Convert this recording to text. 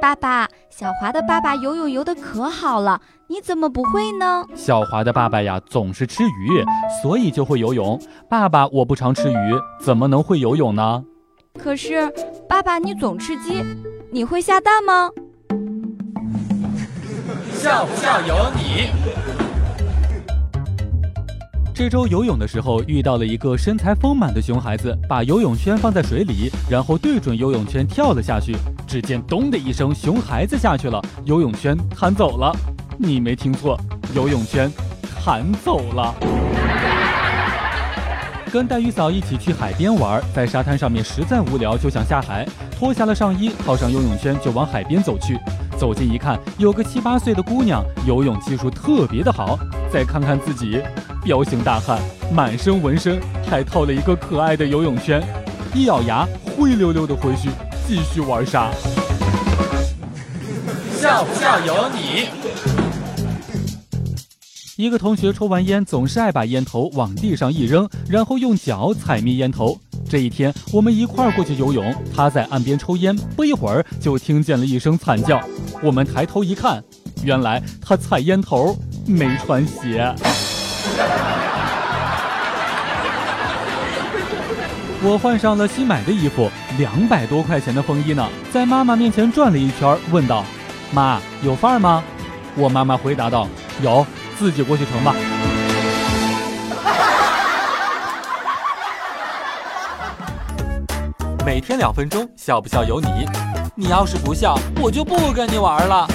爸爸，小华的爸爸游泳游得可好了，你怎么不会呢？小华的爸爸呀，总是吃鱼，所以就会游泳。爸爸，我不常吃鱼，怎么能会游泳呢？可是，爸爸你总吃鸡，你会下蛋吗？笑不笑由你。这周游泳的时候，遇到了一个身材丰满的熊孩子，把游泳圈放在水里，然后对准游泳圈跳了下去。只见咚的一声，熊孩子下去了，游泳圈弹走了。你没听错，游泳圈弹走了。跟黛玉嫂一起去海边玩，在沙滩上面实在无聊，就想下海，脱下了上衣，套上游泳圈就往海边走去。走近一看，有个七八岁的姑娘，游泳技术特别的好。再看看自己，彪形大汉，满身纹身，还套了一个可爱的游泳圈，一咬牙，灰溜溜的回去继续玩沙。笑不笑由你。一个同学抽完烟，总是爱把烟头往地上一扔，然后用脚踩灭烟头。这一天，我们一块儿过去游泳，他在岸边抽烟，不一会儿就听见了一声惨叫。我们抬头一看，原来他踩烟头没穿鞋。我换上了新买的衣服，两百多块钱的风衣呢，在妈妈面前转了一圈，问道：“妈，有范儿吗？”我妈妈回答道：“有，自己过去盛吧。”每天两分钟，笑不笑由你。你要是不笑，我就不跟你玩了。